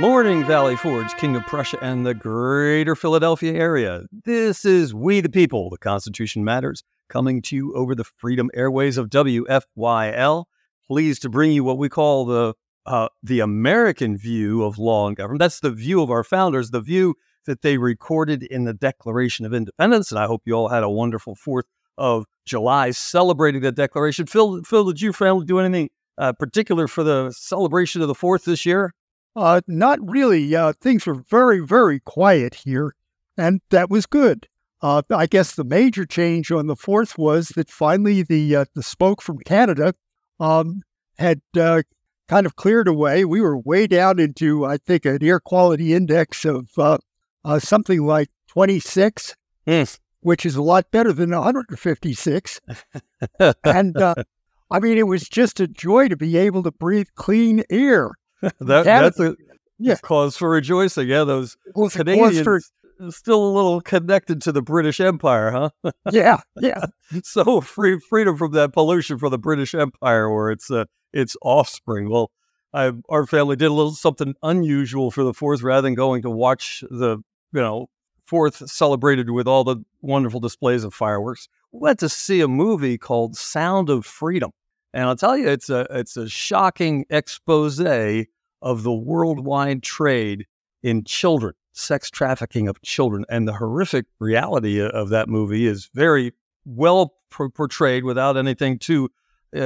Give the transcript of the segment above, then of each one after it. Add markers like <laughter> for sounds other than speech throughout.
morning, Valley Forge, King of Prussia and the greater Philadelphia area. This is We the People, the Constitution Matters, coming to you over the Freedom Airways of WFYL. Pleased to bring you what we call the uh, the American view of law and government. That's the view of our founders, the view that they recorded in the Declaration of Independence. And I hope you all had a wonderful 4th of July celebrating that declaration. Phil, Phil, did you family do anything uh, particular for the celebration of the 4th this year? Uh, not really. Uh, things were very, very quiet here, and that was good. Uh, I guess the major change on the 4th was that finally the uh, the smoke from Canada um, had uh, kind of cleared away. We were way down into, I think, an air quality index of uh, something like 26, yes. which is a lot better than 156. and <laughs> I mean, it was just a joy to be able to breathe clean air. <laughs> that, that's a yeah. cause for rejoicing. Yeah, those Canadians for, still a little connected to the British Empire, huh? <laughs> yeah, yeah. so free freedom from that pollution from the British Empire or its uh, its offspring. Well, I, our family did a little something unusual for the fourth, rather than going to watch the you know fourth celebrated with all the wonderful displays of fireworks. We went to see a movie called Sound of Freedom. And I'll tell you, it's a it's a shocking expose of the worldwide trade in children, sex trafficking of children, and the horrific reality of that movie is very well portrayed without anything too, uh,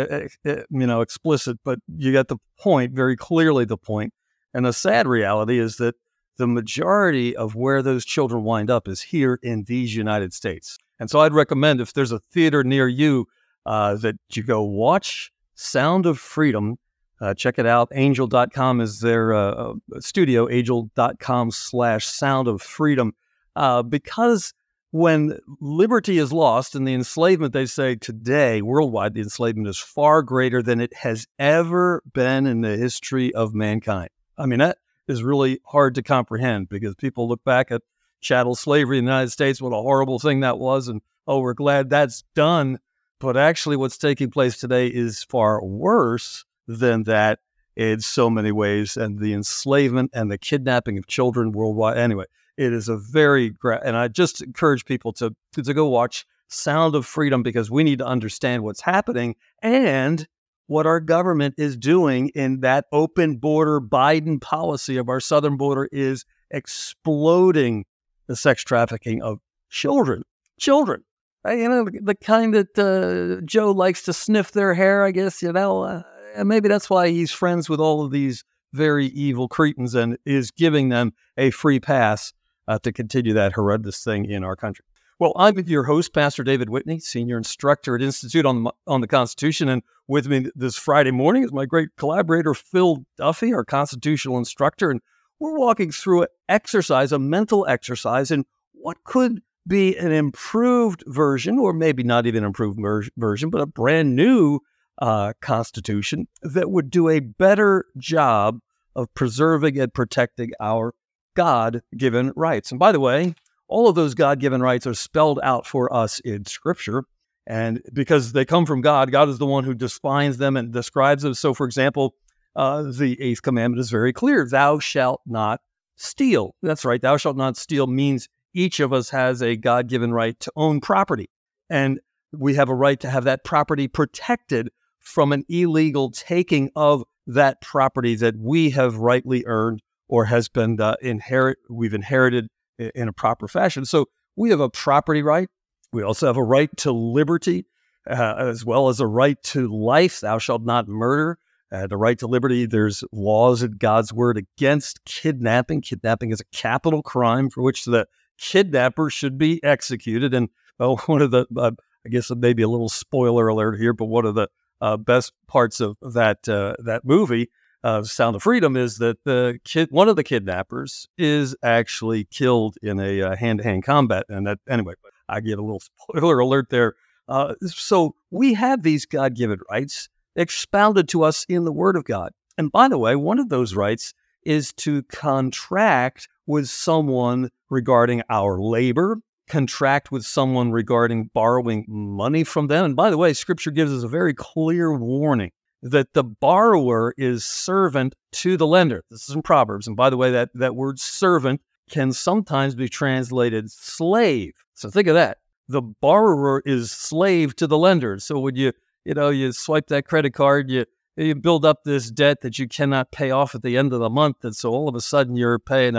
uh, you know, explicit. But you get the point very clearly. The point, and the sad reality is that the majority of where those children wind up is here in these United States. And so I'd recommend if there's a theater near you uh, that you go watch Sound of Freedom. Uh, check it out. Angel.com is their uh, uh studio, angel.com slash sound of freedom. Uh, because when liberty is lost and the enslavement, they say today, worldwide, the enslavement is far greater than it has ever been in the history of mankind. I mean, that is really hard to comprehend because people look back at chattel slavery in the United States, what a horrible thing that was, and oh, we're glad that's done. But actually, what's taking place today is far worse than that in so many ways. And the enslavement and the kidnapping of children worldwide. Anyway, it is a very, gra- and I just encourage people to, to go watch Sound of Freedom because we need to understand what's happening and what our government is doing in that open border Biden policy of our southern border is exploding the sex trafficking of children. Children you know, the kind that uh, Joe likes to sniff their hair, I guess, you know. Uh, maybe that's why he's friends with all of these very evil Cretans and is giving them a free pass uh, to continue that horrendous thing in our country. Well, I'm your host, Pastor David Whitney, senior instructor at Institute on the, on the Constitution. And with me this Friday morning is my great collaborator, Phil Duffy, our constitutional instructor. And we're walking through an exercise, a mental exercise, and what could be an improved version, or maybe not even an improved version, but a brand new uh, constitution that would do a better job of preserving and protecting our God given rights. And by the way, all of those God given rights are spelled out for us in Scripture. And because they come from God, God is the one who defines them and describes them. So, for example, uh, the eighth commandment is very clear Thou shalt not steal. That's right. Thou shalt not steal means each of us has a God given right to own property. And we have a right to have that property protected from an illegal taking of that property that we have rightly earned or has been uh, inherit we've inherited in a proper fashion. So we have a property right. We also have a right to liberty, uh, as well as a right to life. Thou shalt not murder. Uh, the right to liberty. There's laws in God's word against kidnapping. Kidnapping is a capital crime for which the kidnapper should be executed. And well, <laughs> one of the, uh, I guess maybe a little spoiler alert here, but one of the uh, best parts of that uh, that movie, uh, Sound of Freedom, is that the kid, one of the kidnappers, is actually killed in a hand to hand combat. And that anyway, I get a little <laughs> spoiler alert there. Uh, so we have these God given rights expounded to us in the Word of God. And by the way, one of those rights is to contract with someone regarding our labor, contract with someone regarding borrowing money from them. And by the way, scripture gives us a very clear warning that the borrower is servant to the lender. This is in Proverbs. And by the way, that, that word servant can sometimes be translated slave. So think of that. The borrower is slave to the lender. So when you, you know, you swipe that credit card, you you build up this debt that you cannot pay off at the end of the month. And so all of a sudden you're paying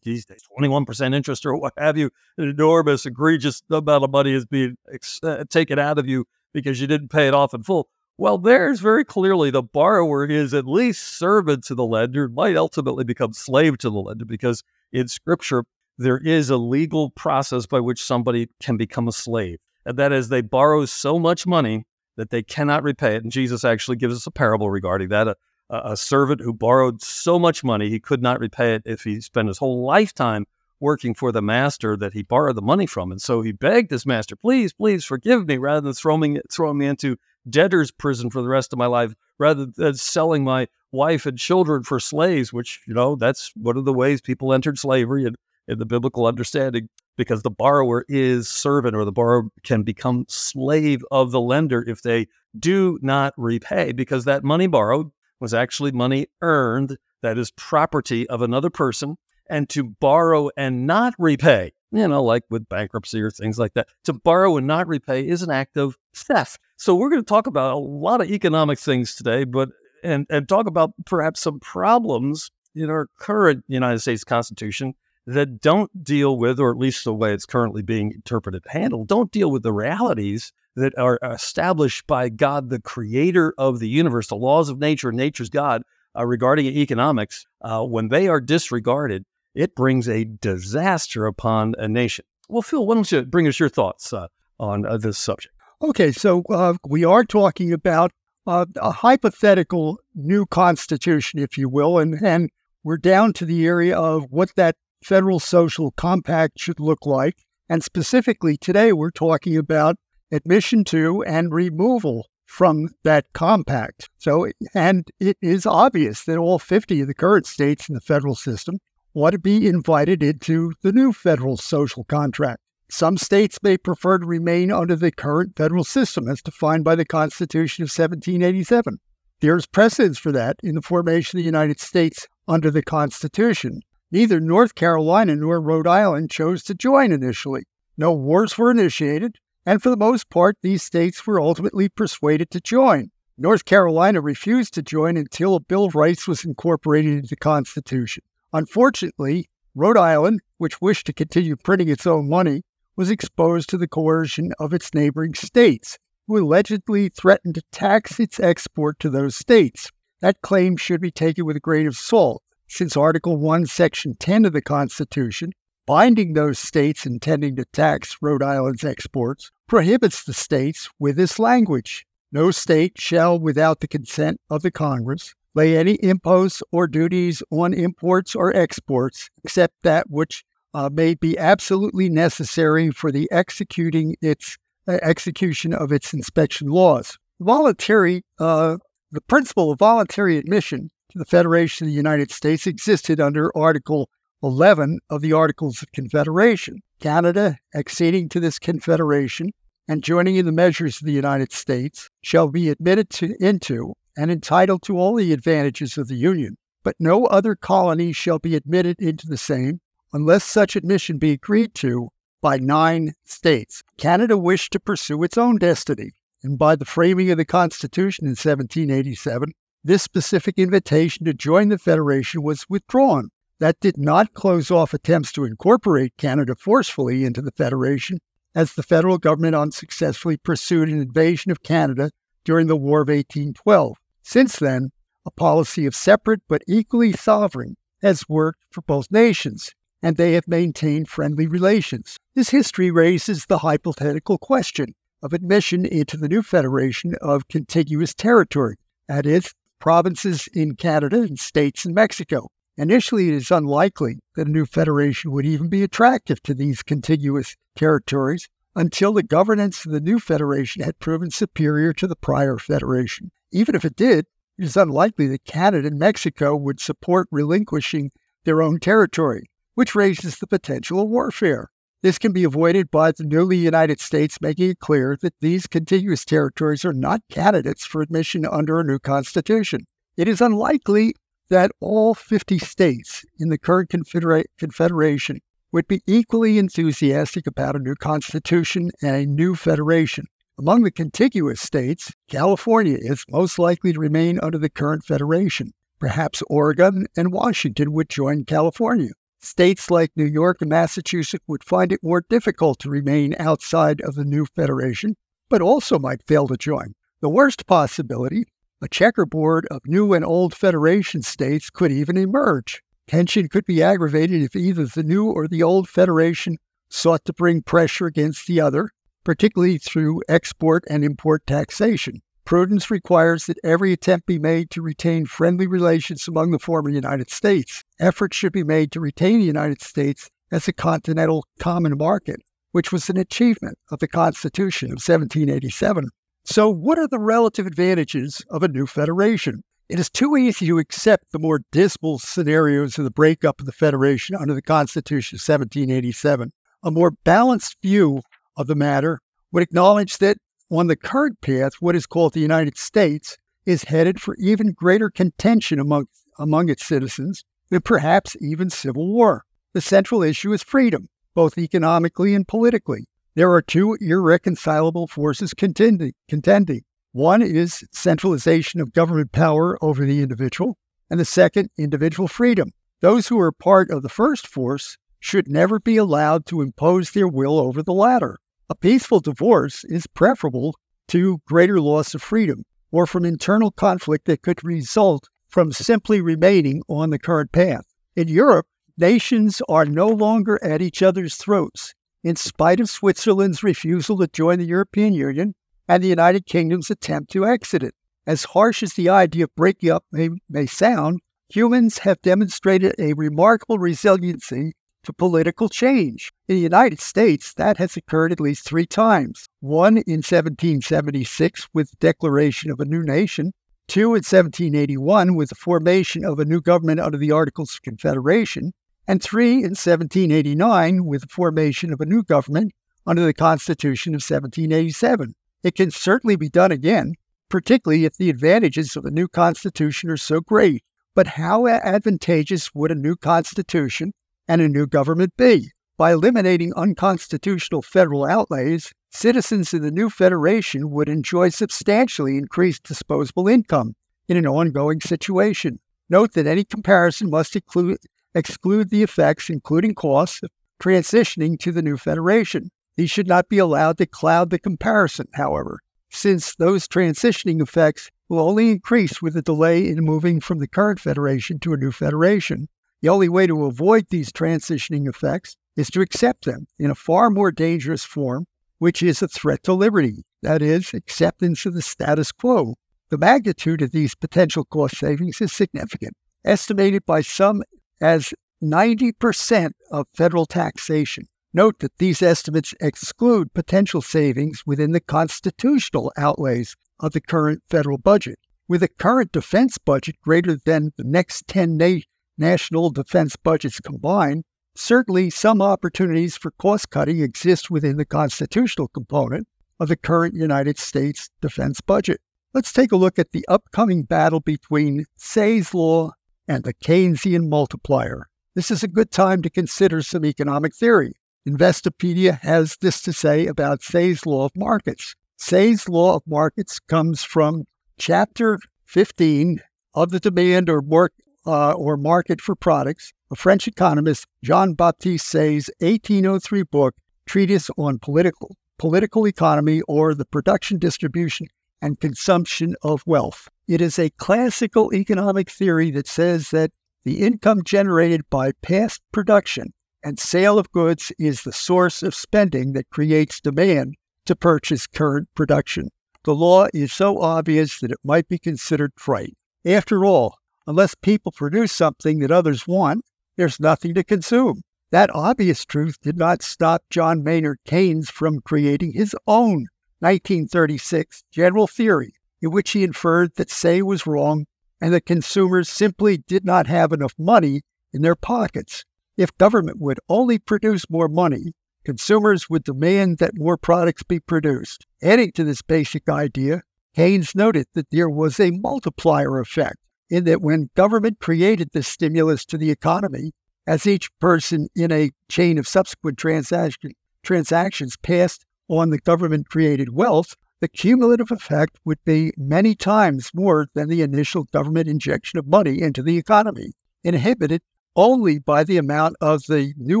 these days 21% interest or what have you. An enormous, egregious amount of money is being ex- uh, taken out of you because you didn't pay it off in full. Well, there's very clearly the borrower is at least servant to the lender, might ultimately become slave to the lender because in scripture, there is a legal process by which somebody can become a slave. And that is they borrow so much money that they cannot repay it. And Jesus actually gives us a parable regarding that. A, a servant who borrowed so much money he could not repay it if he spent his whole lifetime working for the master that he borrowed the money from. And so he begged his master, please, please forgive me, rather than throwing me, throwing me into debtor's prison for the rest of my life, rather than selling my wife and children for slaves, which, you know, that's one of the ways people entered slavery and in the biblical understanding because the borrower is servant or the borrower can become slave of the lender if they do not repay because that money borrowed was actually money earned that is property of another person and to borrow and not repay you know like with bankruptcy or things like that to borrow and not repay is an act of theft. So we're going to talk about a lot of economic things today but and and talk about perhaps some problems in our current united states constitution that don't deal with, or at least the way it's currently being interpreted, and handled, don't deal with the realities that are established by God, the creator of the universe, the laws of nature, nature's God, uh, regarding economics. Uh, when they are disregarded, it brings a disaster upon a nation. Well, Phil, why don't you bring us your thoughts uh, on uh, this subject? Okay, so uh, we are talking about uh, a hypothetical new constitution, if you will, and, and we're down to the area of what that federal social compact should look like. And specifically today, we're talking about admission to and removal from that compact. So, and it is obvious that all 50 of the current states in the federal system want to be invited into the new federal social contract. Some states may prefer to remain under the current federal system as defined by the Constitution of 1787. There's precedence for that in the formation of the United States under the Constitution. Neither North Carolina nor Rhode Island chose to join initially. No wars were initiated, and for the most part, these states were ultimately persuaded to join. North Carolina refused to join until a Bill of Rights was incorporated into the Constitution. Unfortunately, Rhode Island, which wished to continue printing its own money, was exposed to the coercion of its neighboring states, who allegedly threatened to tax its export to those states. That claim should be taken with a grain of salt since Article 1, Section 10 of the Constitution, binding those states intending to tax Rhode Island's exports, prohibits the states with this language No state shall, without the consent of the Congress, lay any imposts or duties on imports or exports except that which uh, may be absolutely necessary for the executing its uh, execution of its inspection laws. Voluntary, uh, the principle of voluntary admission the Federation of the United States existed under Article 11 of the Articles of Confederation. Canada, acceding to this confederation and joining in the measures of the United States, shall be admitted to, into and entitled to all the advantages of the Union, but no other colony shall be admitted into the same unless such admission be agreed to by nine states. Canada wished to pursue its own destiny, and by the framing of the Constitution in 1787, this specific invitation to join the Federation was withdrawn. That did not close off attempts to incorporate Canada forcefully into the Federation, as the federal government unsuccessfully pursued an invasion of Canada during the War of 1812. Since then, a policy of separate but equally sovereign has worked for both nations, and they have maintained friendly relations. This history raises the hypothetical question of admission into the new federation of contiguous territory, that is, provinces in Canada and states in Mexico. Initially, it is unlikely that a new federation would even be attractive to these contiguous territories until the governance of the new federation had proven superior to the prior federation. Even if it did, it is unlikely that Canada and Mexico would support relinquishing their own territory, which raises the potential of warfare. This can be avoided by the newly United States making it clear that these contiguous territories are not candidates for admission under a new constitution. It is unlikely that all 50 states in the current confedera- confederation would be equally enthusiastic about a new constitution and a new federation. Among the contiguous states, California is most likely to remain under the current federation. Perhaps Oregon and Washington would join California. States like New York and Massachusetts would find it more difficult to remain outside of the new federation, but also might fail to join. The worst possibility, a checkerboard of new and old federation states could even emerge. Tension could be aggravated if either the new or the old federation sought to bring pressure against the other, particularly through export and import taxation. Prudence requires that every attempt be made to retain friendly relations among the former United States. Efforts should be made to retain the United States as a continental common market, which was an achievement of the Constitution of 1787. So, what are the relative advantages of a new federation? It is too easy to accept the more dismal scenarios of the breakup of the Federation under the Constitution of 1787. A more balanced view of the matter would acknowledge that on the current path, what is called the United States is headed for even greater contention among, among its citizens and perhaps even civil war. The central issue is freedom, both economically and politically. There are two irreconcilable forces contending. contending. One is centralization of government power over the individual, and the second, individual freedom. Those who are part of the first force should never be allowed to impose their will over the latter. A peaceful divorce is preferable to greater loss of freedom or from internal conflict that could result from simply remaining on the current path. In Europe, nations are no longer at each other's throats. In spite of Switzerland's refusal to join the European Union and the United Kingdom's attempt to exit it. As harsh as the idea of breaking up may, may sound, humans have demonstrated a remarkable resiliency to political change. In the United States, that has occurred at least three times. One in 1776 with the declaration of a new nation, two in 1781 with the formation of a new government under the Articles of Confederation, and three in 1789 with the formation of a new government under the Constitution of 1787. It can certainly be done again, particularly if the advantages of a new Constitution are so great. But how advantageous would a new Constitution and a new government be. By eliminating unconstitutional federal outlays, citizens in the new federation would enjoy substantially increased disposable income in an ongoing situation. Note that any comparison must include, exclude the effects, including costs, of transitioning to the new federation. These should not be allowed to cloud the comparison, however, since those transitioning effects will only increase with the delay in moving from the current federation to a new federation. The only way to avoid these transitioning effects is to accept them in a far more dangerous form, which is a threat to liberty, that is, acceptance of the status quo. The magnitude of these potential cost savings is significant, estimated by some as 90% of federal taxation. Note that these estimates exclude potential savings within the constitutional outlays of the current federal budget. With a current defense budget greater than the next 10 na- national defense budgets combined, certainly some opportunities for cost cutting exist within the constitutional component of the current United States defense budget. Let's take a look at the upcoming battle between Say's law and the Keynesian multiplier. This is a good time to consider some economic theory. Investopedia has this to say about Say's law of markets. Say's law of markets comes from chapter 15 of the demand or work uh, or market for products, a French economist, Jean Baptiste Say's 1803 book, Treatise on Political, Political Economy or the Production, Distribution, and Consumption of Wealth. It is a classical economic theory that says that the income generated by past production and sale of goods is the source of spending that creates demand to purchase current production. The law is so obvious that it might be considered trite. After all, Unless people produce something that others want, there's nothing to consume. That obvious truth did not stop John Maynard Keynes from creating his own 1936 general theory, in which he inferred that Say was wrong and that consumers simply did not have enough money in their pockets. If government would only produce more money, consumers would demand that more products be produced. Adding to this basic idea, Keynes noted that there was a multiplier effect in that when government created this stimulus to the economy, as each person in a chain of subsequent transaction, transactions passed on the government created wealth, the cumulative effect would be many times more than the initial government injection of money into the economy, inhibited only by the amount of the new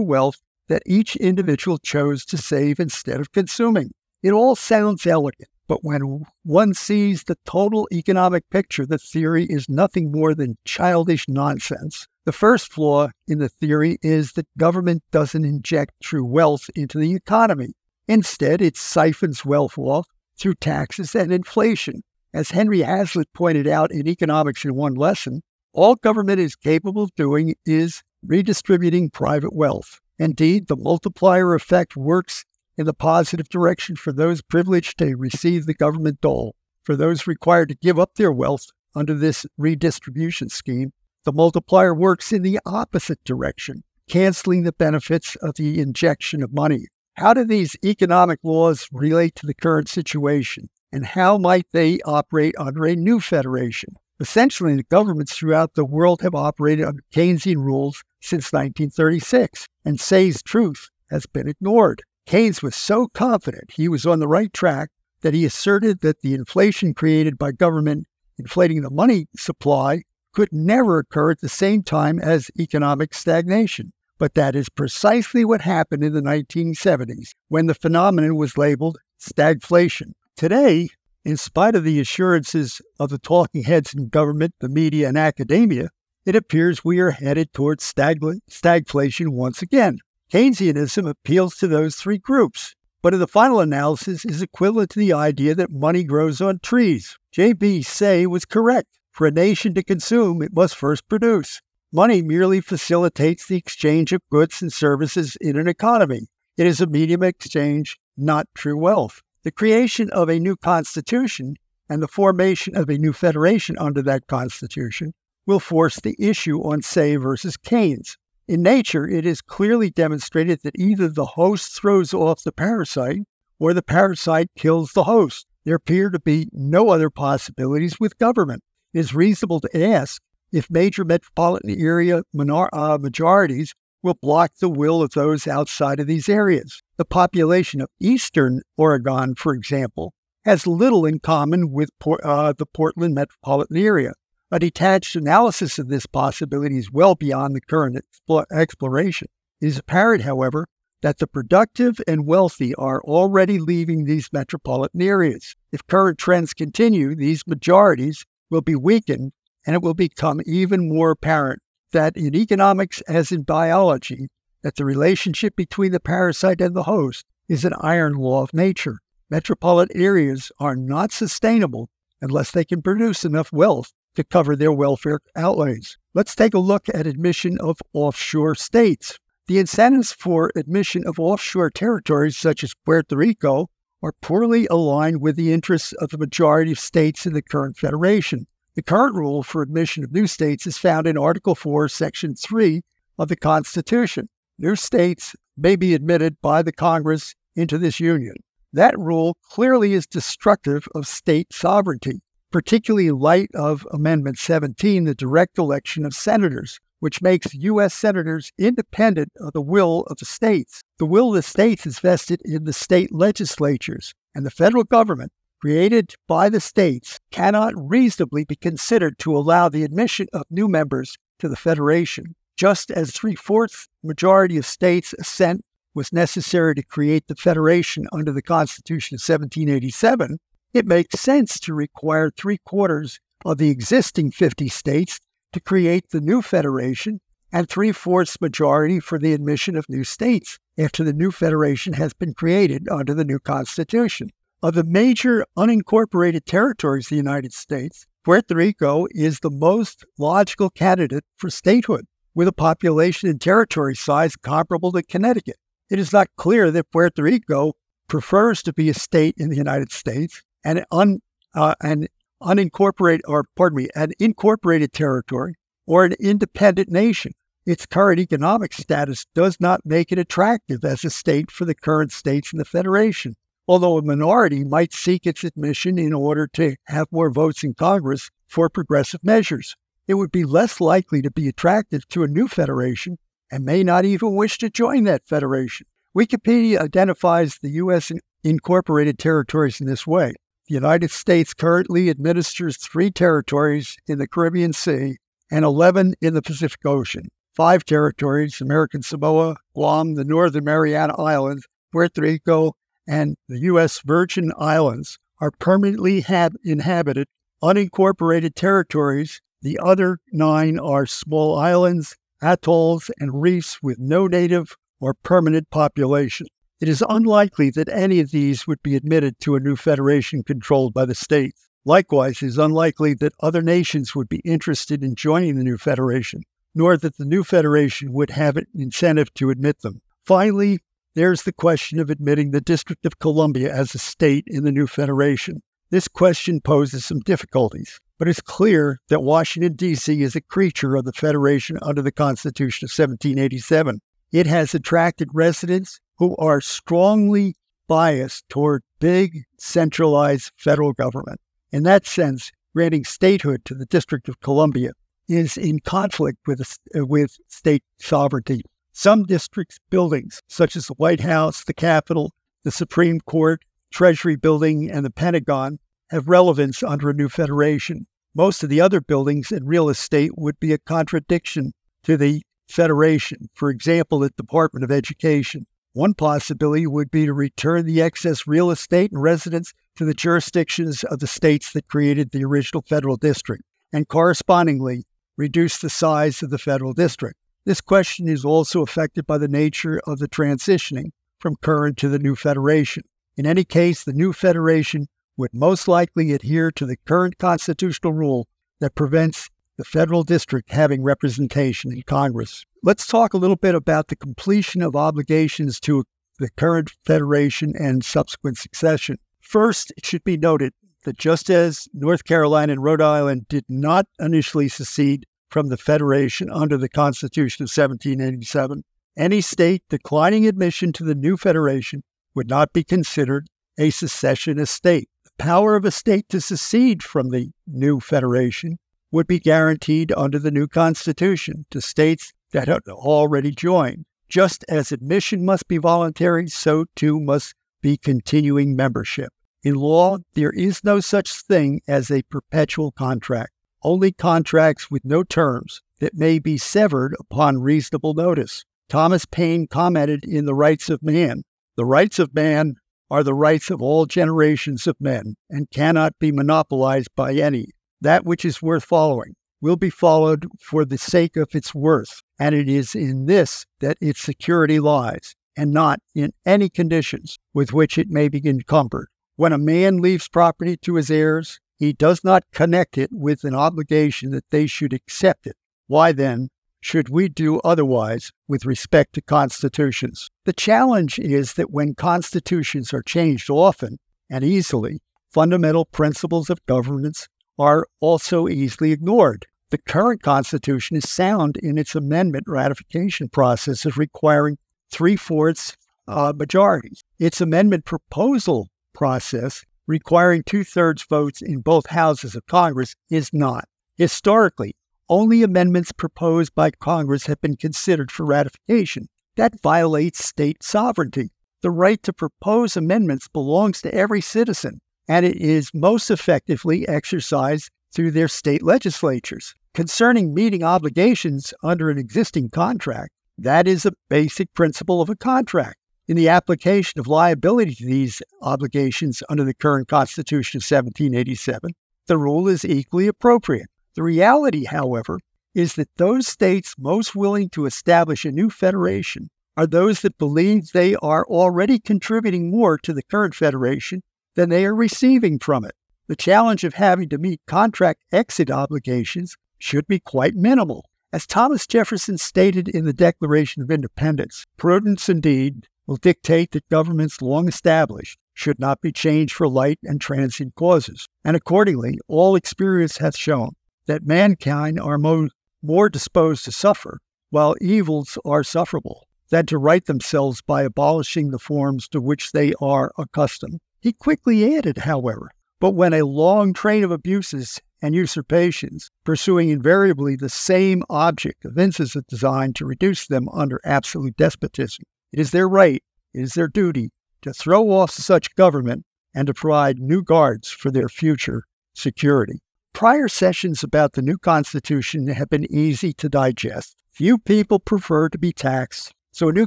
wealth that each individual chose to save instead of consuming. It all sounds elegant, but when one sees the total economic picture, the theory is nothing more than childish nonsense. The first flaw in the theory is that government doesn't inject true wealth into the economy. Instead, it siphons wealth off through taxes and inflation. As Henry Hazlitt pointed out in Economics in One Lesson, all government is capable of doing is redistributing private wealth. Indeed, the multiplier effect works in the positive direction for those privileged to receive the government dole. For those required to give up their wealth under this redistribution scheme, the multiplier works in the opposite direction, canceling the benefits of the injection of money. How do these economic laws relate to the current situation? And how might they operate under a new federation? Essentially, the governments throughout the world have operated under Keynesian rules since 1936, and Say's truth has been ignored. Keynes was so confident he was on the right track that he asserted that the inflation created by government inflating the money supply could never occur at the same time as economic stagnation. But that is precisely what happened in the 1970s when the phenomenon was labeled stagflation. Today, in spite of the assurances of the talking heads in government, the media, and academia, it appears we are headed towards stagflation once again. Keynesianism appeals to those three groups, but in the final analysis is equivalent to the idea that money grows on trees. J.B. Say was correct. For a nation to consume, it must first produce. Money merely facilitates the exchange of goods and services in an economy. It is a medium of exchange, not true wealth. The creation of a new constitution and the formation of a new federation under that constitution will force the issue on Say versus Keynes. In nature, it is clearly demonstrated that either the host throws off the parasite or the parasite kills the host. There appear to be no other possibilities with government. It is reasonable to ask if major metropolitan area minor- uh, majorities will block the will of those outside of these areas. The population of eastern Oregon, for example, has little in common with uh, the Portland metropolitan area. A detached analysis of this possibility is well beyond the current exploration. It is apparent, however, that the productive and wealthy are already leaving these metropolitan areas. If current trends continue, these majorities will be weakened and it will become even more apparent that in economics as in biology, that the relationship between the parasite and the host is an iron law of nature. Metropolitan areas are not sustainable unless they can produce enough wealth to cover their welfare outlays. Let's take a look at admission of offshore states. The incentives for admission of offshore territories such as Puerto Rico are poorly aligned with the interests of the majority of states in the current federation. The current rule for admission of new states is found in Article 4, Section 3 of the Constitution. New states may be admitted by the Congress into this union. That rule clearly is destructive of state sovereignty, particularly in light of Amendment 17, the direct election of senators, which makes U.S. senators independent of the will of the states. The will of the states is vested in the state legislatures, and the federal government created by the states cannot reasonably be considered to allow the admission of new members to the Federation. Just as three fourths majority of states' assent was necessary to create the Federation under the Constitution of 1787, it makes sense to require three quarters of the existing 50 states to create the new Federation and three fourths majority for the admission of new states after the new Federation has been created under the new Constitution. Of the major unincorporated territories of the United States, Puerto Rico is the most logical candidate for statehood, with a population and territory size comparable to Connecticut. It is not clear that Puerto Rico prefers to be a state in the United States and un, uh, an unincorporated, or pardon me, an incorporated territory or an independent nation. its current economic status does not make it attractive as a state for the current states in the Federation. Although a minority might seek its admission in order to have more votes in Congress for progressive measures, it would be less likely to be attractive to a new federation and may not even wish to join that federation. Wikipedia identifies the U.S. incorporated territories in this way. The United States currently administers three territories in the Caribbean Sea and 11 in the Pacific Ocean five territories American Samoa, Guam, the Northern Mariana Islands, Puerto Rico, and the U.S. Virgin Islands are permanently hab- inhabited, unincorporated territories. The other nine are small islands, atolls, and reefs with no native or permanent population. It is unlikely that any of these would be admitted to a new federation controlled by the states. Likewise, it is unlikely that other nations would be interested in joining the new federation nor that the new federation would have an incentive to admit them. Finally, there's the question of admitting the District of Columbia as a state in the new federation. This question poses some difficulties, but it's clear that Washington, D.C. is a creature of the Federation under the Constitution of 1787. It has attracted residents who are strongly biased toward big, centralized federal government. In that sense, granting statehood to the District of Columbia is in conflict with, with state sovereignty. Some districts' buildings, such as the White House, the Capitol, the Supreme Court, Treasury Building, and the Pentagon, have relevance under a new federation. Most of the other buildings and real estate would be a contradiction to the federation. For example, the Department of Education. One possibility would be to return the excess real estate and residents to the jurisdictions of the states that created the original federal district, and correspondingly reduce the size of the federal district. This question is also affected by the nature of the transitioning from current to the new federation. In any case, the new federation would most likely adhere to the current constitutional rule that prevents the federal district having representation in Congress. Let's talk a little bit about the completion of obligations to the current federation and subsequent succession. First, it should be noted that just as North Carolina and Rhode Island did not initially secede from the Federation under the Constitution of 1787, any state declining admission to the new Federation would not be considered a secessionist state. The power of a state to secede from the new Federation would be guaranteed under the new Constitution to states that had already joined. Just as admission must be voluntary, so too must be continuing membership. In law, there is no such thing as a perpetual contract, only contracts with no terms that may be severed upon reasonable notice. Thomas Paine commented in The Rights of Man The rights of man are the rights of all generations of men and cannot be monopolized by any. That which is worth following will be followed for the sake of its worth, and it is in this that its security lies, and not in any conditions with which it may be encumbered. When a man leaves property to his heirs, he does not connect it with an obligation that they should accept it. Why then should we do otherwise with respect to constitutions? The challenge is that when constitutions are changed often and easily, fundamental principles of governance are also easily ignored. The current Constitution is sound in its amendment ratification process of requiring three fourths uh, majorities. Its amendment proposal process requiring two thirds votes in both houses of Congress is not. Historically, only amendments proposed by Congress have been considered for ratification. That violates state sovereignty. The right to propose amendments belongs to every citizen, and it is most effectively exercised through their state legislatures. Concerning meeting obligations under an existing contract, that is a basic principle of a contract in the application of liability to these obligations under the current Constitution of 1787, the rule is equally appropriate. The reality, however, is that those states most willing to establish a new federation are those that believe they are already contributing more to the current federation than they are receiving from it. The challenge of having to meet contract exit obligations should be quite minimal. As Thomas Jefferson stated in the Declaration of Independence, prudence indeed will dictate that governments long established should not be changed for light and transient causes. And accordingly, all experience hath shown that mankind are mo- more disposed to suffer while evils are sufferable, than to right themselves by abolishing the forms to which they are accustomed. He quickly added, however, but when a long train of abuses and usurpations, pursuing invariably the same object, evinces a design to reduce them under absolute despotism, it is their right, it is their duty to throw off such government and to provide new guards for their future security. Prior sessions about the new Constitution have been easy to digest. Few people prefer to be taxed, so a new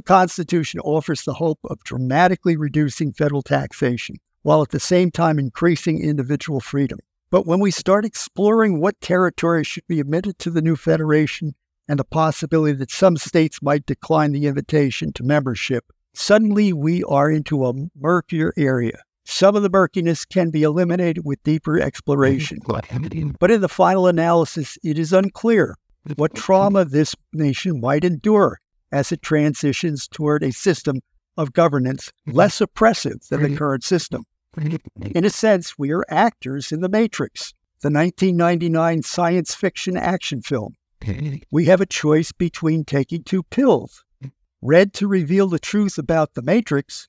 Constitution offers the hope of dramatically reducing federal taxation while at the same time increasing individual freedom. But when we start exploring what territories should be admitted to the new federation and the possibility that some states might decline the invitation to membership, suddenly we are into a murkier area. Some of the murkiness can be eliminated with deeper exploration. <laughs> But in the final analysis, it is unclear what trauma this nation might endure as it transitions toward a system of governance mm-hmm. less oppressive than the mm-hmm. current system. Mm-hmm. In a sense, we are actors in The Matrix, the 1999 science fiction action film. We have a choice between taking two pills red to reveal the truth about The Matrix,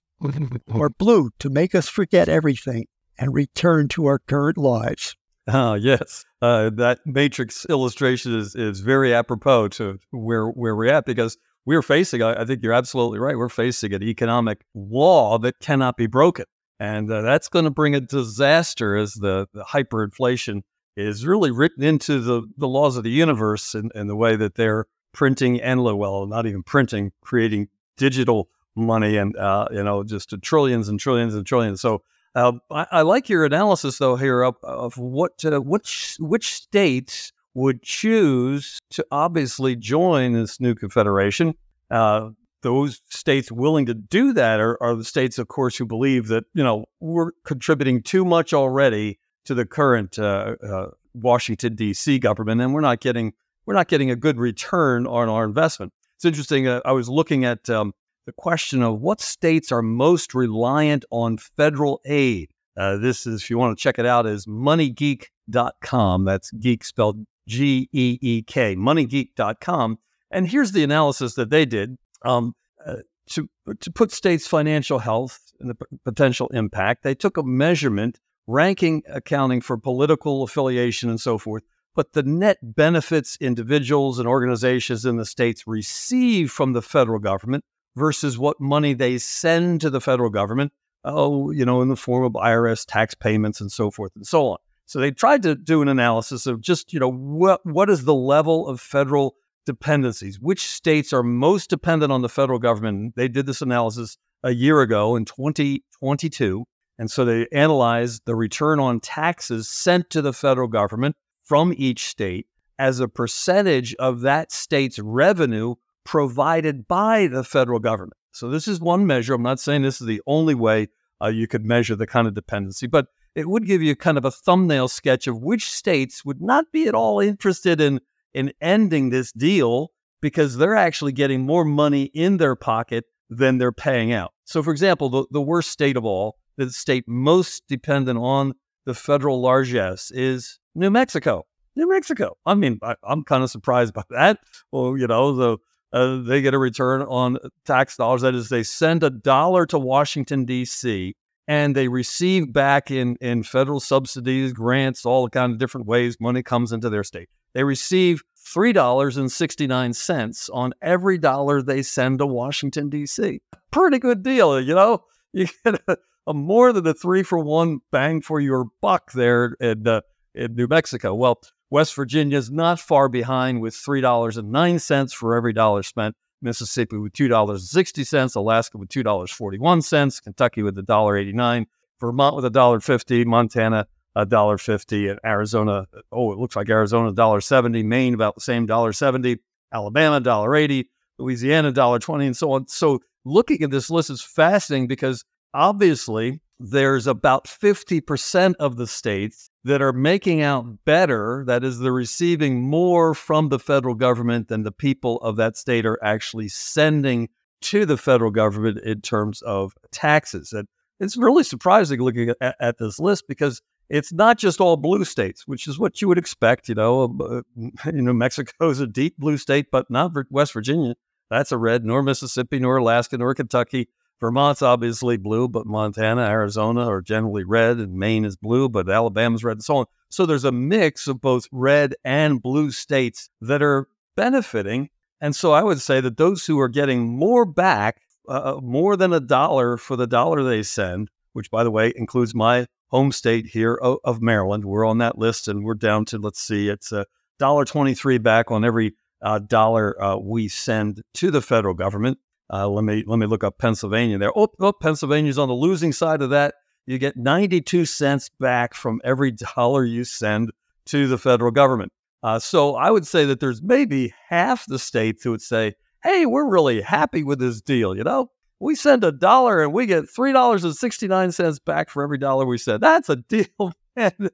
or blue to make us forget everything and return to our current lives. Ah, yes. Uh, that matrix illustration is, is very apropos to where, where we're at because we're facing, I, I think you're absolutely right, we're facing an economic law that cannot be broken. And uh, that's going to bring a disaster as the, the hyperinflation is really written into the, the laws of the universe and, and the way that they're printing and, well, not even printing, creating digital money and uh, you know just trillions and trillions and trillions. So uh, I, I, like your analysis though here of, of what uh, which which states would choose to obviously join this new confederation. Uh, those states willing to do that are, are the states, of course, who believe that you know we're contributing too much already to the current uh, uh, Washington D.C. government, and we're not getting we're not getting a good return on our investment. It's interesting. I was looking at um, the question of what states are most reliant on federal aid. Uh, this is, if you want to check it out, is moneygeek.com. That's geek spelled G E E K, moneygeek.com. And here's the analysis that they did um, uh, to, to put states' financial health and the p- potential impact. They took a measurement, ranking accounting for political affiliation and so forth, but the net benefits individuals and organizations in the states receive from the federal government versus what money they send to the federal government, oh, you know, in the form of IRS tax payments and so forth and so on. So they tried to do an analysis of just, you know, what what is the level of federal dependencies? Which states are most dependent on the federal government? They did this analysis a year ago in 2022. And so they analyzed the return on taxes sent to the federal government from each state as a percentage of that state's revenue provided by the federal government. So this is one measure. I'm not saying this is the only way uh, you could measure the kind of dependency, but it would give you kind of a thumbnail sketch of which states would not be at all interested in in ending this deal because they're actually getting more money in their pocket than they're paying out. So, for example, the, the worst state of all, the state most dependent on the federal largesse is New Mexico. New Mexico. I mean, I, am kind of surprised <laughs> by that. Well, you know, the uh, they get a return on tax dollars. That is, they send a dollar to Washington, D.C., and they receive back in, in federal subsidies, grants, all the kind of different ways money comes into their state. They receive $3.69 on every dollar they send to Washington, D.C. Pretty good deal, you know? <laughs> You get a, a more than a three for one bang for your buck there in, uh, in New Mexico. Well, West Virginia is not far behind with $3.09 for every dollar spent. Mississippi with $2.60, Alaska with $2.41, Kentucky with $1.89, Vermont with $1.50, Montana $1.50, and Arizona, oh, it looks like Arizona $1.70, Maine about the same $1.70, Alabama $1.80, Louisiana $1.20, and so on. So looking at this list is fascinating because obviously there's about 50% of the states that are making out better. That is, they're receiving more from the federal government than the people of that state are actually sending to the federal government in terms of taxes. And it's really surprising looking at, at this list because it's not just all blue states, which is what you would expect. You know, uh, <laughs> you know, Mexico's a deep blue state, but not West Virginia. That's a red, nor Mississippi, nor Alaska, nor Kentucky. Vermont's obviously blue, but Montana, Arizona are generally red, and Maine is blue, but Alabama's red, and so on. So there's a mix of both red and blue states that are benefiting. And so I would say that those who are getting more back, uh, uh more than a dollar for the dollar they send, which by the way includes my home state here of, Maryland. We're on that list, and we're down to let's see, it's a dollar twenty-three back on every uh, dollar uh, we send to the federal government. Uh, let me let me look up Pennsylvania there. Oh, oh, Pennsylvania's on the losing side of that. You get ninety-two cents back from every dollar you send to the federal government. Uh, so I would say that there's maybe half the states who would say, "Hey, we're really happy with this deal." You know, we send a dollar and we get $3.69 back for every dollar we send. That's a deal, <laughs> man.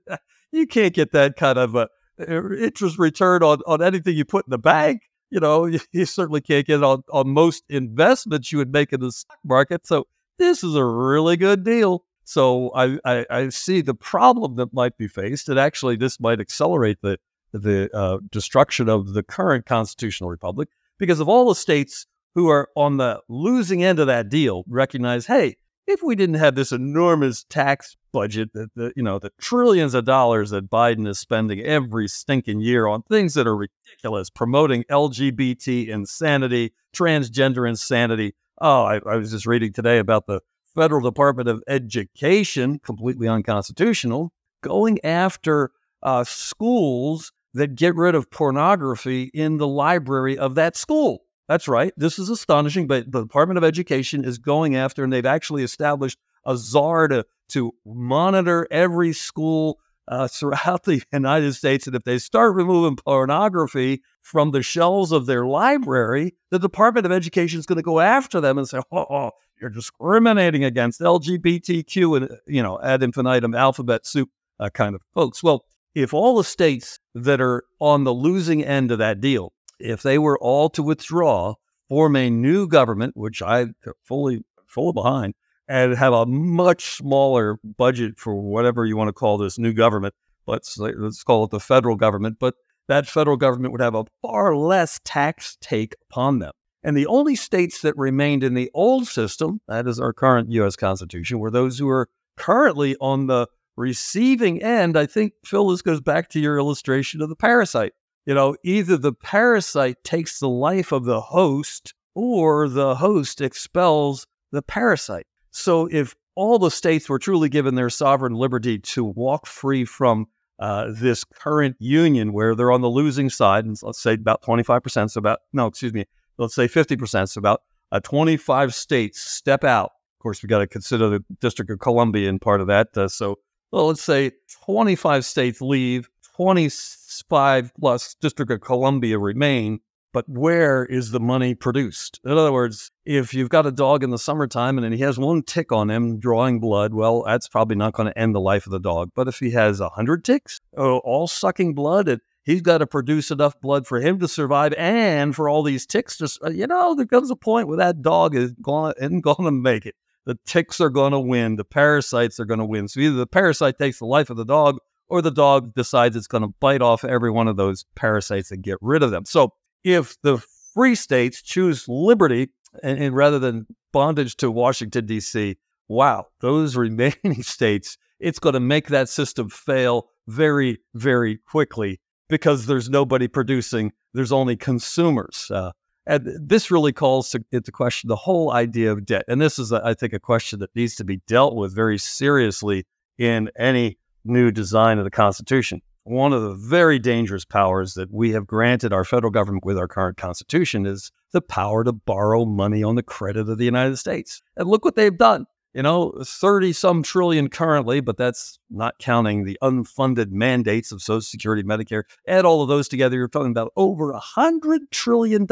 You can't get that kind of a uh, interest return on, on anything you put in the bank. You know, you, certainly can't get on, on most investments you would make in the stock market. So this is a really good deal. So I, I, I see the problem that might be faced, and actually this might accelerate the the uh, destruction of the current constitutional republic because of all the states who are on the losing end of that deal recognize, hey, if we didn't have this enormous tax budget, that the, you know, the trillions of dollars that Biden is spending every stinking year on things that are ridiculous, promoting LGBT insanity, transgender insanity. Oh, I, I was just reading today about the Federal Department of Education, completely unconstitutional, going after uh, schools that get rid of pornography in the library of that school. That's right. This is astonishing, but the Department of Education is going after, and they've actually established a czar to, to monitor every school uh, <laughs> throughout the United States. And if they start removing pornography from the shelves of their library, the Department of Education is going to go after them and say, oh, oh, you're discriminating against LGBTQ and, you know, ad infinitum alphabet soup uh, kind of folks. Well, if all the states that are on the losing end of that deal if they were all to withdraw, form a new government, which I fully fully behind, and have a much smaller budget for whatever you want to call this new government. Let's let's call it the federal government, but that federal government would have a far less tax take upon them. And the only states that remained in the old system, that is our current U.S. Constitution, were those who are currently on the receiving end. I think, Phil, this goes back to your illustration of the parasite you know, either the parasite takes the life of the host or the host expels the parasite. So if all the states were truly given their sovereign liberty to walk free from uh, this current union where they're on the losing side, and let's say about 25%, so about, no, excuse me, let's say 50%, so about uh, 25 states step out. Of course, we've got to consider the District of Columbia in part of that. Uh, so, well, let's say 25 states leave, 25 plus District of Columbia remain, but where is the money produced? In other words, if you've got a dog in the summertime and he has one tick on him drawing blood, well, that's probably not going to end the life of the dog. But if he has a hundred ticks, oh, all sucking blood, and he's got to produce enough blood for him to survive and for all these ticks to, uh, you know, there comes a point where that dog is going, isn't going to make it. The ticks are going to win. The parasites are going to win. So either the parasite takes the life of the dog or the dog decides it's going to bite off every one of those parasites and get rid of them. So if the free states choose liberty and, and rather than bondage to Washington, D.C., wow, those <laughs> remaining states, it's going to make that system fail very, very quickly because there's nobody producing, there's only consumers. Uh, and this really calls to, into question the whole idea of debt. And this is, I think, a question that needs to be dealt with very seriously in any new design of the Constitution. One of the very dangerous powers that we have granted our federal government with our current Constitution is the power to borrow money on the credit of the United States. And look what they've done. You know, 30 some trillion currently, but that's not counting the unfunded mandates of Social Security, Medicare. Add all of those together, you're talking about over a $100 trillion,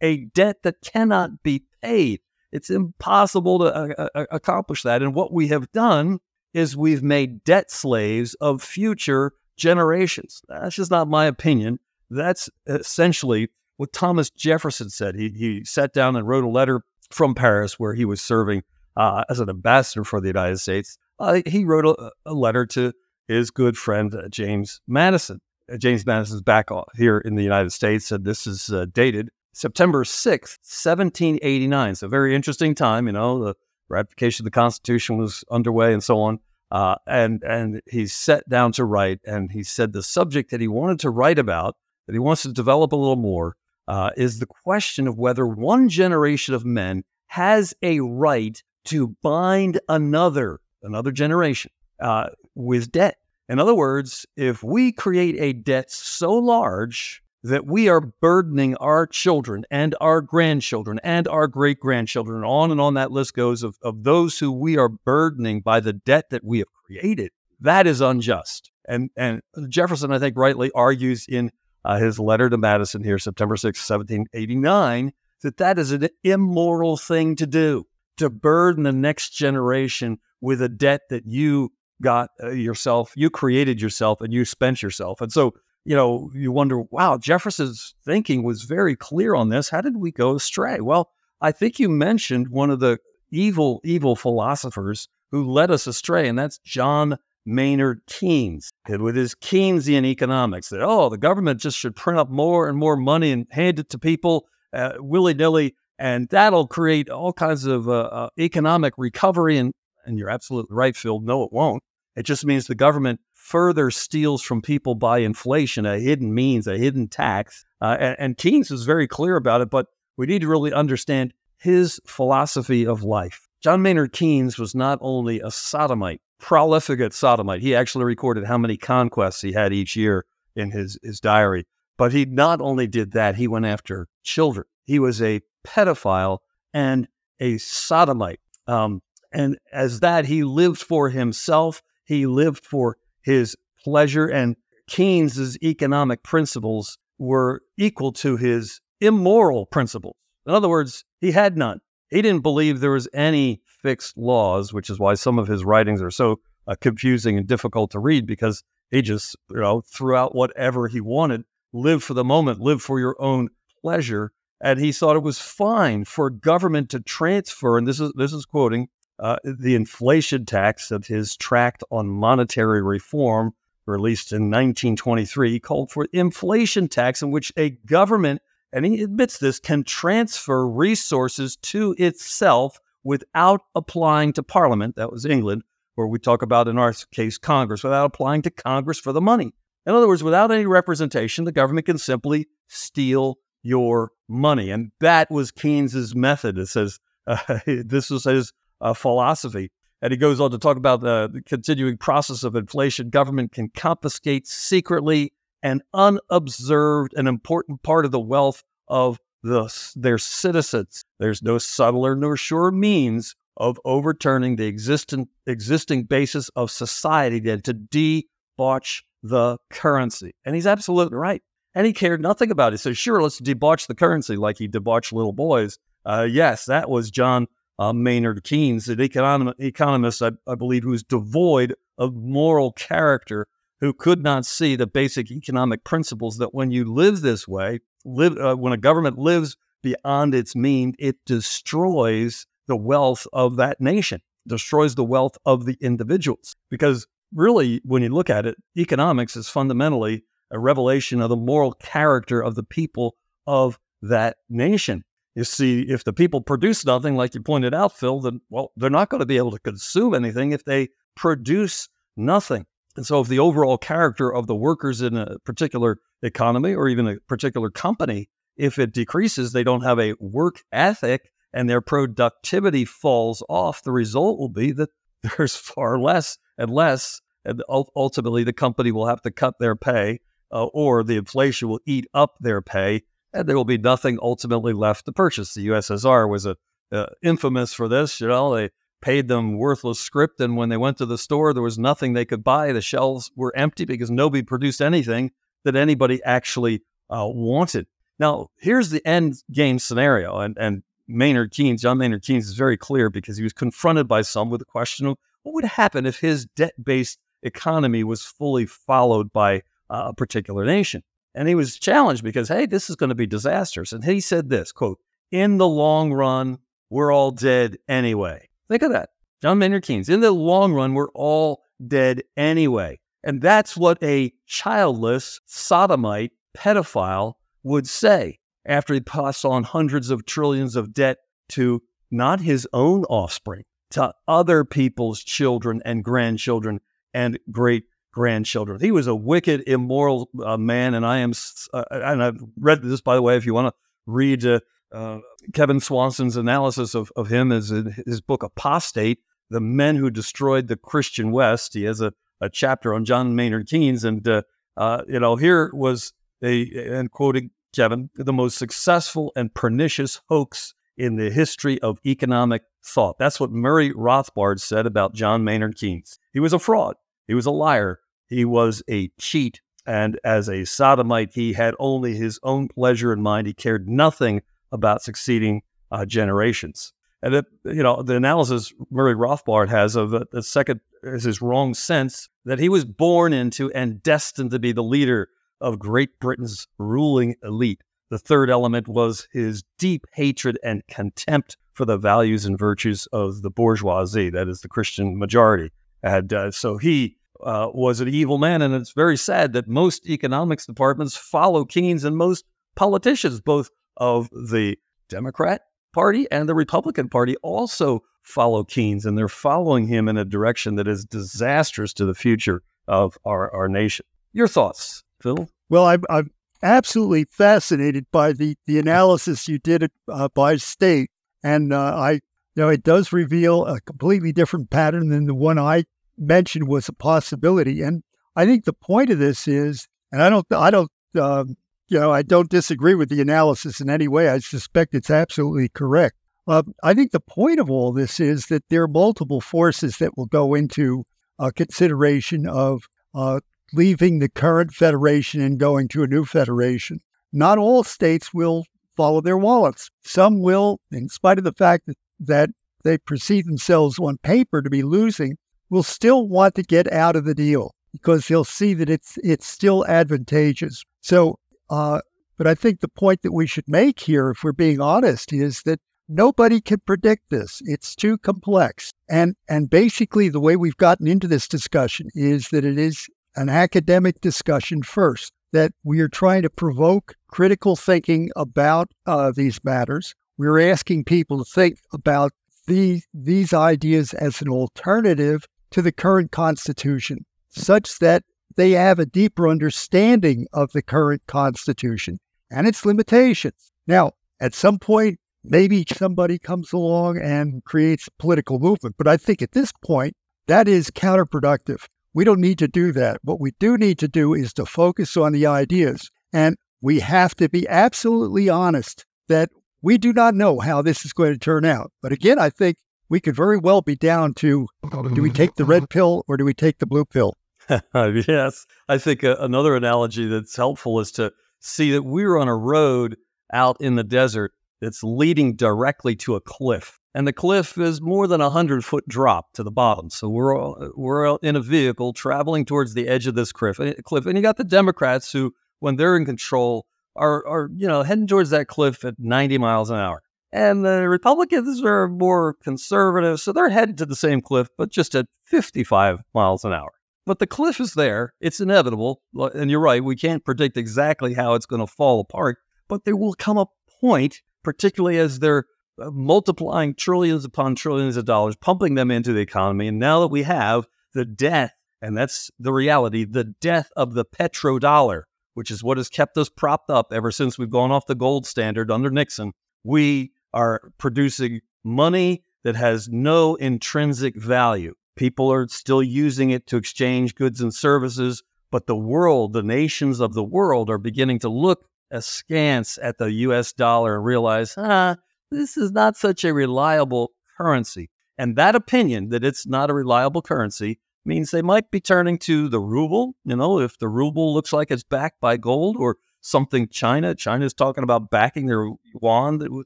a debt that cannot be paid. It's impossible to uh, uh, accomplish that. And what we have done is we've made debt slaves of future generations. That's just not my opinion. That's essentially what Thomas Jefferson said. He, he sat down and wrote a letter from Paris where he was serving uh, as an ambassador for the United States. Uh, he wrote a, a, letter to his good friend uh, James Madison. Uh, James Madison's back here in the United States, and this is uh, dated September 6th, 1789. So, very interesting time. You know, the ratification of the Constitution was underway and so on. Uh, and and he sat down to write, and he said the subject that he wanted to write about, that he wants to develop a little more, uh, is the question of whether one generation of men has a right to bind another, another generation, uh, with debt. In other words, if we create a debt so large that we are burdening our children and our grandchildren and our great grandchildren, on and on that list goes of, of those who we are burdening by the debt that we have created. That is unjust. And, and Jefferson, I think, rightly argues in uh, his letter to Madison here, September 6, 1789, that that is an immoral thing to do, to burden the next generation with a debt that you got uh, yourself, you created yourself, and you spent yourself. And so you know, you wonder, wow, Jefferson's thinking was very clear on this. How did we go astray? Well, I think you mentioned one of the evil, evil philosophers who led us astray, and that's John Maynard Keynes. And with his Keynesian economics, that, oh, the government just should print up more and more money and hand it to people uh, willy nilly, and that'll create all kinds of uh, uh, economic recovery. And, and you're absolutely right, Phil. No, it won't. It just means the government further steals from people by inflation, a hidden means, a hidden tax. Uh, and, and Keynes is very clear about it, but we need to really understand his philosophy of life. John Maynard Keynes was not only a sodomite, prolific sodomite. He actually recorded how many conquests he had each year in his, his diary. But he not only did that, he went after children. He was a pedophile and a sodomite. Um, and as that, he lived for himself. He lived for his pleasure and Keynes's economic principles were equal to his immoral principles. In other words, he had none. He didn't believe there was any fixed laws, which is why some of his writings are so uh, confusing and difficult to read because he just, you know, threw out whatever he wanted, live for the moment, live for your own pleasure. And he thought it was fine for government to transfer, and this is this is quoting uh, the inflation tax of his tract on monetary reform, released in 1923, called for inflation tax in which a government, and he admits this, can transfer resources to itself without applying to Parliament. That was England, where we talk about in our case Congress, without applying to Congress for the money. In other words, without any representation, the government can simply steal your money. And that was Keynes's method. It says uh, <laughs> this was his uh, philosophy. And he goes on to talk about the, the continuing process of inflation. Government can confiscate secretly and unobserved an important part of the wealth of the, their citizens. There's no subtler nor sure means of overturning the existing, existing basis of society than to debauch the currency. And he's absolutely right. And he cared nothing about it. So, sure, let's debauch the currency like he debauched little boys. Uh, yes, that was John uh, Maynard Keynes, an econom- economist, I, I believe, who's devoid of moral character, who could not see the basic economic principles that when you live this way, live uh, when a government lives beyond its means, it destroys the wealth of that nation, destroys the wealth of the individuals. Because really, when you look at it, economics is fundamentally a revelation of the moral character of the people of that nation. You see, if the people produce nothing, like you pointed out, Phil, then, well, they're not going to be able to consume anything if they produce nothing. And so, if the overall character of the workers in a particular economy or even a particular company, if it decreases, they don't have a work ethic and their productivity falls off, the result will be that <laughs> there's far less and less. And ultimately, the company will have to cut their pay uh, or the inflation will eat up their pay and there will be nothing ultimately left to purchase. The USSR was a, uh, infamous for this. You know, they paid them worthless script, and when they went to the store, there was nothing they could buy. The shelves were empty because nobody produced anything that anybody actually uh, wanted. Now, here's the end game scenario, and and Maynard Keynes, John Maynard Keynes, is very clear because he was confronted by some with the question of what would happen if his debt-based economy was fully followed by uh, a particular nation. And he was challenged because, hey, this is going to be disastrous. And he said this quote, in the long run, we're all dead anyway. Think of that. John Maynard Keynes, in the long run, we're all dead anyway. And that's what a childless sodomite pedophile would say after he passed on hundreds of trillions of debt to not his own offspring, to other people's children and grandchildren and great grandchildren. He was a wicked, immoral uh, man, and I am. Uh, and I've read this, by the way. If you want to read uh, uh, Kevin Swanson's analysis of, of him, is in his book Apostate: The Men Who Destroyed the Christian West. He has a, a chapter on John Maynard Keynes, and uh, uh, you know here was a and quoting Kevin, the most successful and pernicious hoax in the history of economic thought. That's what Murray Rothbard said about John Maynard Keynes. He was a fraud. He was a liar. He was a cheat. And as a sodomite, he had only his own pleasure in mind. He cared nothing about succeeding uh, generations. And it, you know, the analysis Murray Rothbard has of uh, the second is his wrong sense that he was born into and destined to be the leader of Great Britain's ruling elite. The third element was his deep hatred and contempt for the values and virtues of the bourgeoisie, that is, the Christian majority. And uh, so he uh, was an evil man. And it's very sad that most economics departments follow Keynes and most politicians, both of the Democrat Party and the Republican Party, also follow Keynes. And they're following him in a direction that is disastrous to the future of our, our nation. Your thoughts, Phil? Well, I'm, I'm absolutely fascinated by the, the analysis you did uh, by state. And uh, I, you know, it does reveal a completely different pattern than the one I mentioned was a possibility. And I think the point of this is, and I don't, I don't, um, you know, I don't disagree with the analysis in any way. I suspect it's absolutely correct. Uh, I think the point of all this is that there are multiple forces that will go into uh, consideration of uh, leaving the current federation and going to a new federation. Not all states will follow their wallets. Some will, in spite of the fact that, that they perceive themselves on paper to be losing, will still want to get out of the deal because he'll see that it's it's still advantageous. So, uh, but I think the point that we should make here, if we're being honest, is that nobody can predict this. It's too complex. And and basically, the way we've gotten into this discussion is that it is an academic discussion first, that we are trying to provoke critical thinking about uh, these matters. We're asking people to think about these, these ideas as an alternative to the current Constitution, such that they have a deeper understanding of the current Constitution and its limitations. Now, at some point, maybe somebody comes along and creates a political movement, but I think at this point, that is counterproductive. We don't need to do that. What we do need to do is to focus on the ideas. And we have to be absolutely honest that we do not know how this is going to turn out. But again, I think we could very well be down to do we take the red pill or do we take the blue pill? <laughs> yes. I think uh, another analogy that's helpful is to see that we're on a road out in the desert that's leading directly to a cliff and the cliff is more than a hundred foot drop to the bottom. So we're we're in a vehicle traveling towards the edge of this cliff. Eh, cliff, and you got the Democrats who, when they're in control, are are you know heading towards that cliff at 90 miles an hour, and the Republicans are more conservative, so they're headed to the same cliff, but just at 55 miles an hour. But the cliff is there; it's inevitable, and you're right. We can't predict exactly how it's going to fall apart, but there will come a point, particularly as they're uh, multiplying trillions upon trillions of dollars, pumping them into the economy. And now that we have the death, and that's the reality, the death of the petrodollar, which is what has kept us propped up ever since we've gone off the gold standard under Nixon, we are producing money that has no intrinsic value. People are still using it to exchange goods and services, but the world, the nations of the world, are beginning to look askance at the US dollar and realize, ah, this is not such a reliable currency. And that opinion that it's not a reliable currency means they might be turning to the ruble. You know, if the ruble looks like it's backed by gold or something China, China's talking about backing their yuan.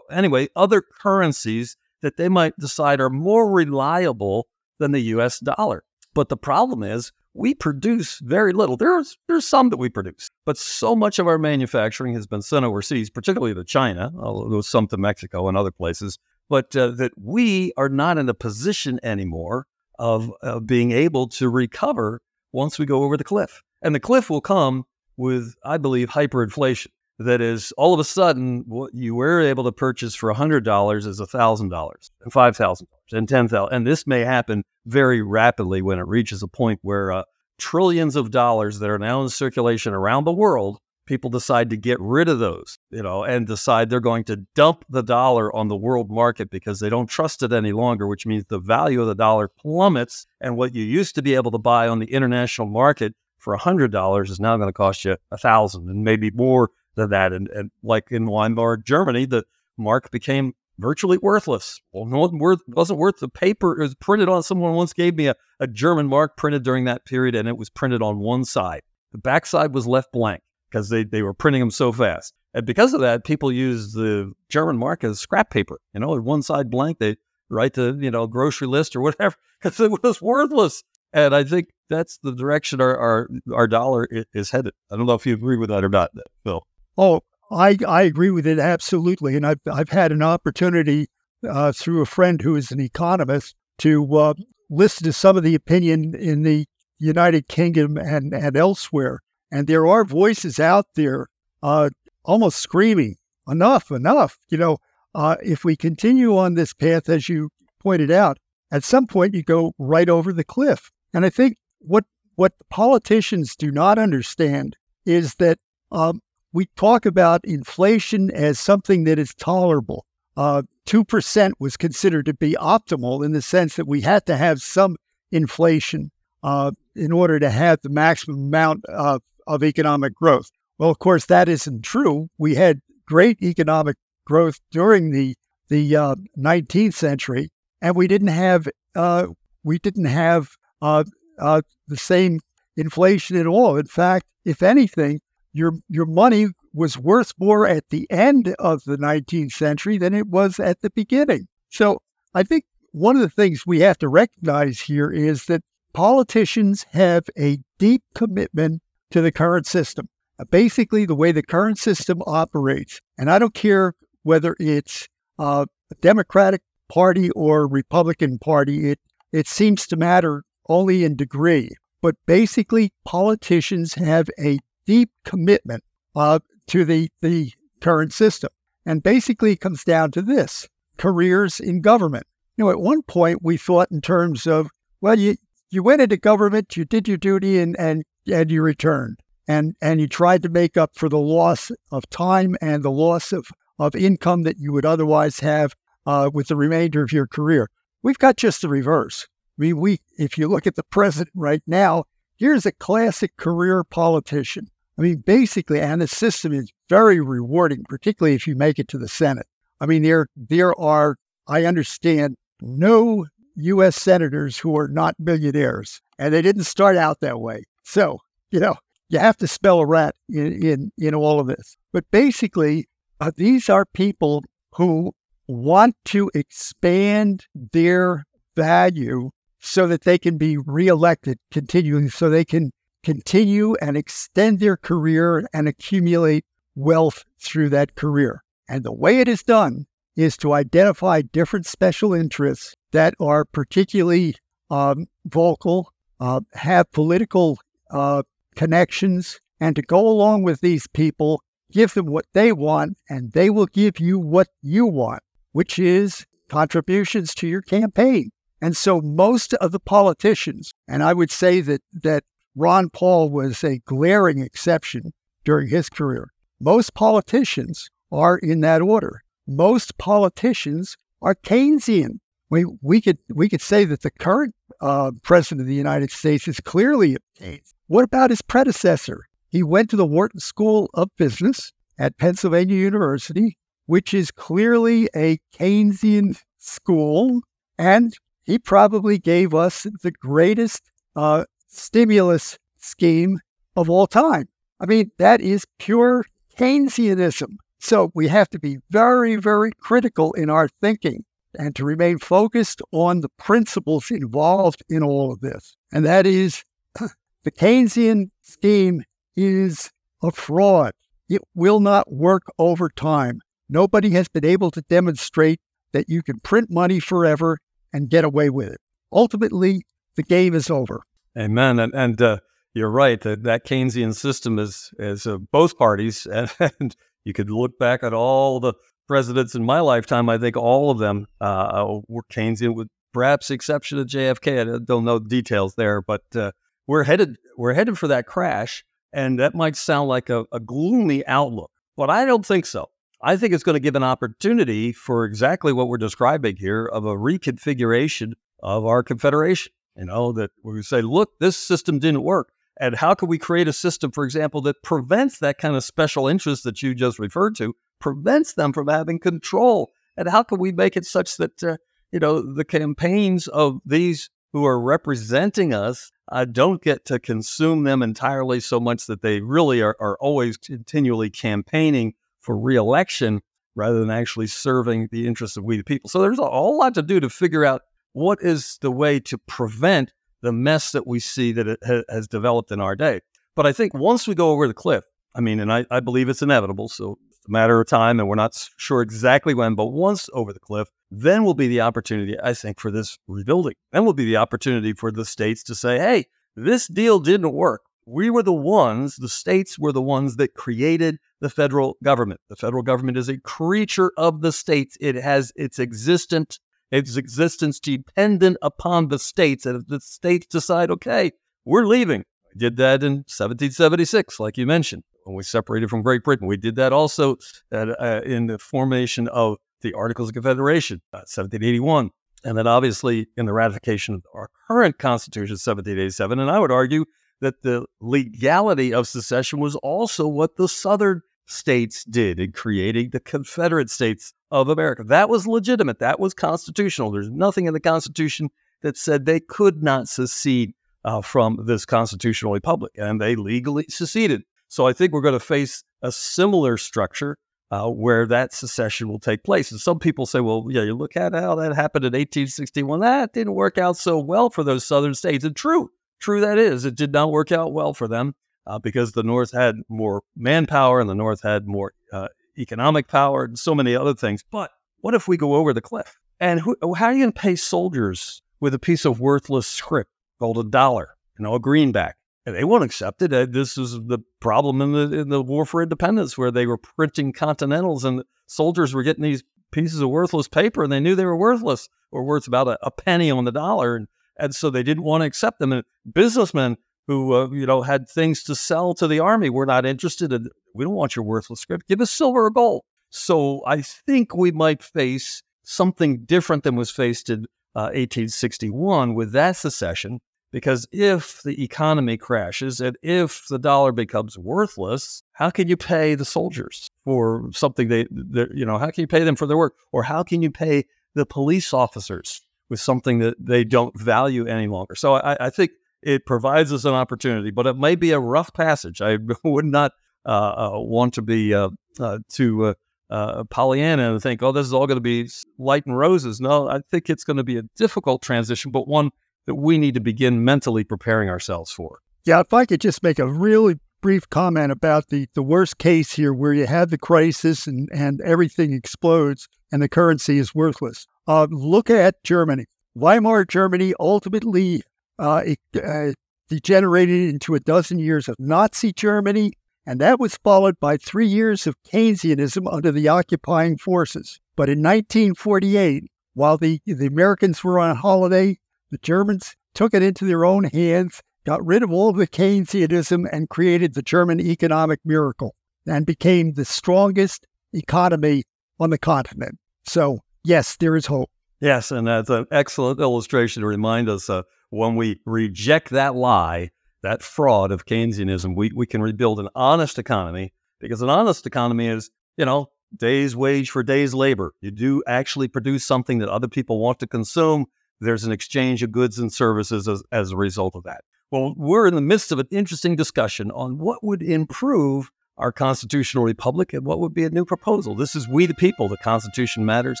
Anyway, other currencies that they might decide are more reliable than the US dollar. But the problem is we produce very little. There's there's some that we produce, but so much of our manufacturing has been sent overseas, particularly to China, although some to Mexico and other places. But uh, that we are not in a position anymore of uh, being able to recover once we go over the cliff. And the cliff will come with, I believe, hyperinflation. That is, all of a sudden, what you were able to purchase for $100 is $1,000 and $5,000 and $10,000. And this may happen very rapidly when it reaches a point where uh, trillions of dollars that are now in circulation around the world people decide to get rid of those, you know, and decide they're going to dump the dollar on the world market because they don't trust it any longer, which means the value of the dollar plummets. And what you used to be able to buy on the international market for $100 is now going to cost you a thousand and maybe more than that. And, and like in Weimar, Germany, the mark became virtually worthless. Well, no one worth wasn't worth the paper. It was printed on. Someone once gave me a, a German mark printed during that period, and it was printed on one side. The backside was left blank because they, they were printing them so fast. And because of that, people used the German mark as scrap paper. You know, one side blank, they write the, you know, grocery list or whatever <laughs> because it was worthless. And I think that's the direction our, our, our dollar is headed. I don't know if you agree with that or not, Phil. Oh, I, I agree with it absolutely. And I've, I've had an opportunity uh, through a friend who is an economist to uh, listen to some of the opinion in the United Kingdom and, and elsewhere and there are voices out there uh, almost screaming, enough, enough. You know, uh, if we continue on this path, as you pointed out, at some point you go right over the cliff. And I think what what politicians do not understand is that um, we talk about inflation as something that is tolerable. Uh, 2% was considered to be optimal in the sense that we had to have some inflation uh, in order to have the maximum amount of of economic growth. Well, of course, that isn't true. We had great economic growth during the the uh, 19th century, and we didn't have uh, we didn't have uh, uh, the same inflation at all. In fact, if anything, your your money was worth more at the end of the 19th century than it was at the beginning. So I think one of the things we have to recognize here is that politicians have a deep commitment to the current system. Uh, basically, the way the current system operates, and I don't care whether it's uh, a Democratic Party or Republican Party, it, it seems to matter only in degree. But basically, politicians have a deep commitment uh, to the, the current system. And basically, it comes down to this careers in government. You know, at one point, we thought in terms of, well, you, you went into government, you did your duty, and, and and you returned. And, and you tried to make up for the loss of time and the loss of, of income that you would otherwise have uh, with the remainder of your career. We've got just the reverse. I mean, we, if you look at the president right now, here's a classic career politician. I mean, basically, and the system is very rewarding, particularly if you make it to the Senate. I mean, there there are, I understand, no U.S. senators who are not millionaires, and they didn't start out that way. So, you know, you have to spell a rat in, in, in all of this. But basically, uh, these are people who want to expand their value so that they can be reelected continuing, so they can continue and extend their career and accumulate wealth through that career. And the way it is done is to identify different special interests that are particularly um, vocal, uh, have political uh, connections, and to go along with these people, give them what they want, and they will give you what you want, which is contributions to your campaign. And so most of the politicians, and I would say that that Ron Paul was a glaring exception during his career. Most politicians are in that order. Most politicians are Keynesian. We, we could we could say that the current uh, president of the United States is clearly Keynesian. What about his predecessor? He went to the Wharton School of Business at Pennsylvania University, which is clearly a Keynesian school, and he probably gave us the greatest uh, stimulus scheme of all time. I mean, that is pure Keynesianism. So we have to be very, very critical in our thinking and to remain focused on the principles involved in all of this. And that is <clears throat> the Keynesian scheme is a fraud. It will not work over time. Nobody has been able to demonstrate that you can print money forever and get away with it. Ultimately, the game is over. Amen. And, and uh, you're right that that Keynesian system is is uh, both parties, <laughs> and, and, you could look back at all the presidents in my lifetime. I think all of them uh, were Keynesian, with perhaps the exception of JFK. I don't know details there, but uh, we're headed we're headed for that crash, and that might sound like a, a gloomy outlook, but I don't think so. I think it's going to give an opportunity for exactly what we're describing here of a reconfiguration of our confederation. You know, that we say, look, this system didn't work. And how can we create a system, for example, that prevents that kind of special interest that you just referred to, prevents them from having control? And how can we make it such that, uh, you know, the campaigns of these who are representing us uh, don't get to consume them entirely so much that they really are, are always continually campaigning for reelection rather than actually serving the interests of we the people. So there's a whole lot to do to figure out what is the way to prevent the mess that we see that ha- has developed in our day. But I think once we go over the cliff, I mean, and I, I believe it's inevitable, so it's a matter of time, and we're not sure exactly when, but once over the cliff, then will be the opportunity, I think, for this rebuilding. Then will be the opportunity for the states to say, hey, this deal didn't work. We were the ones, the states were the ones that created the federal government. The federal government is a creature of the states. It has its existent its existence dependent upon the states. And if the states decide, okay, we're leaving. We did that in 1776, like you mentioned, when we separated from Great Britain. We did that also at, uh, in the formation of the Articles of Confederation, uh, 1781. And then obviously in the ratification of our current Constitution, 1787. And I would argue that the legality of secession was also what the Southern states did in creating the Confederate States of America. That was legitimate. That was constitutional. There's nothing in the Constitution that said they could not secede uh, from this constitutional republic, and they legally seceded. So I think we're going to face a similar structure uh, where that secession will take place. And some people say, well, yeah, you look at how that happened in 1861. That didn't work out so well for those southern states. And true, true that is. It did not work out well for them uh, because the North had more manpower and the North had more uh, economic power and so many other things. But what if we go over the cliff? And who, how are you going to pay soldiers with a piece of worthless script called a dollar, you know, a greenback? And they won't accept it. Uh, this is the problem in the in the War for Independence, where they were printing Continentals and soldiers were getting these pieces of worthless paper, and they knew they were worthless or worth about a, a penny on the dollar, and and so they didn't want to accept them. And businessmen who uh, you know had things to sell to the army. We're not interested in. We don't want your worthless script. Give us silver or gold. So I think we might face something different than was faced in uh, 1861 with that secession. Because if the economy crashes and if the dollar becomes worthless, how can you pay the soldiers for something they, you know, how can you pay them for their work? Or how can you pay the police officers with something that they don't value any longer? So I, I think it provides us an opportunity, but it may be a rough passage. I <laughs> would not uh, uh, want to be uh, uh too uh, uh, Pollyanna and think, oh, this is all going to be light and roses. No, I think it's going to be a difficult transition, but one that we need to begin mentally preparing ourselves for. Yeah, if I could just make a really brief comment about the, the worst case here where you have the crisis and, and everything explodes and the currency is worthless. look at Germany. Weimar Germany ultimately uh, it uh, degenerated into a dozen years of Nazi Germany, and that was followed by three years of Keynesianism under the occupying forces. But in 1948, while the, the Americans were on holiday, the Germans took it into their own hands, got rid of all the Keynesianism, and created the German economic miracle and became the strongest economy on the continent. So, yes, there is hope. Yes, and that's an excellent illustration to remind us uh, when we reject that lie, that fraud of Keynesianism, we, we can rebuild an honest economy because an honest economy is, you know, day's wage for day's labor. You do actually produce something that other people want to consume. There's an exchange of goods and services as, as a result of that. Well, we're in the midst of an interesting discussion on what would improve our constitutional republic and what would be a new proposal. This is We the People, the Constitution Matters,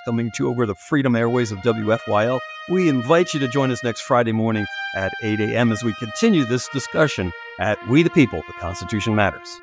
coming to you over the Freedom Airways of WFYL. We invite you to join us next Friday morning at 8 a.m. as we continue this discussion at We the People, the Constitution Matters.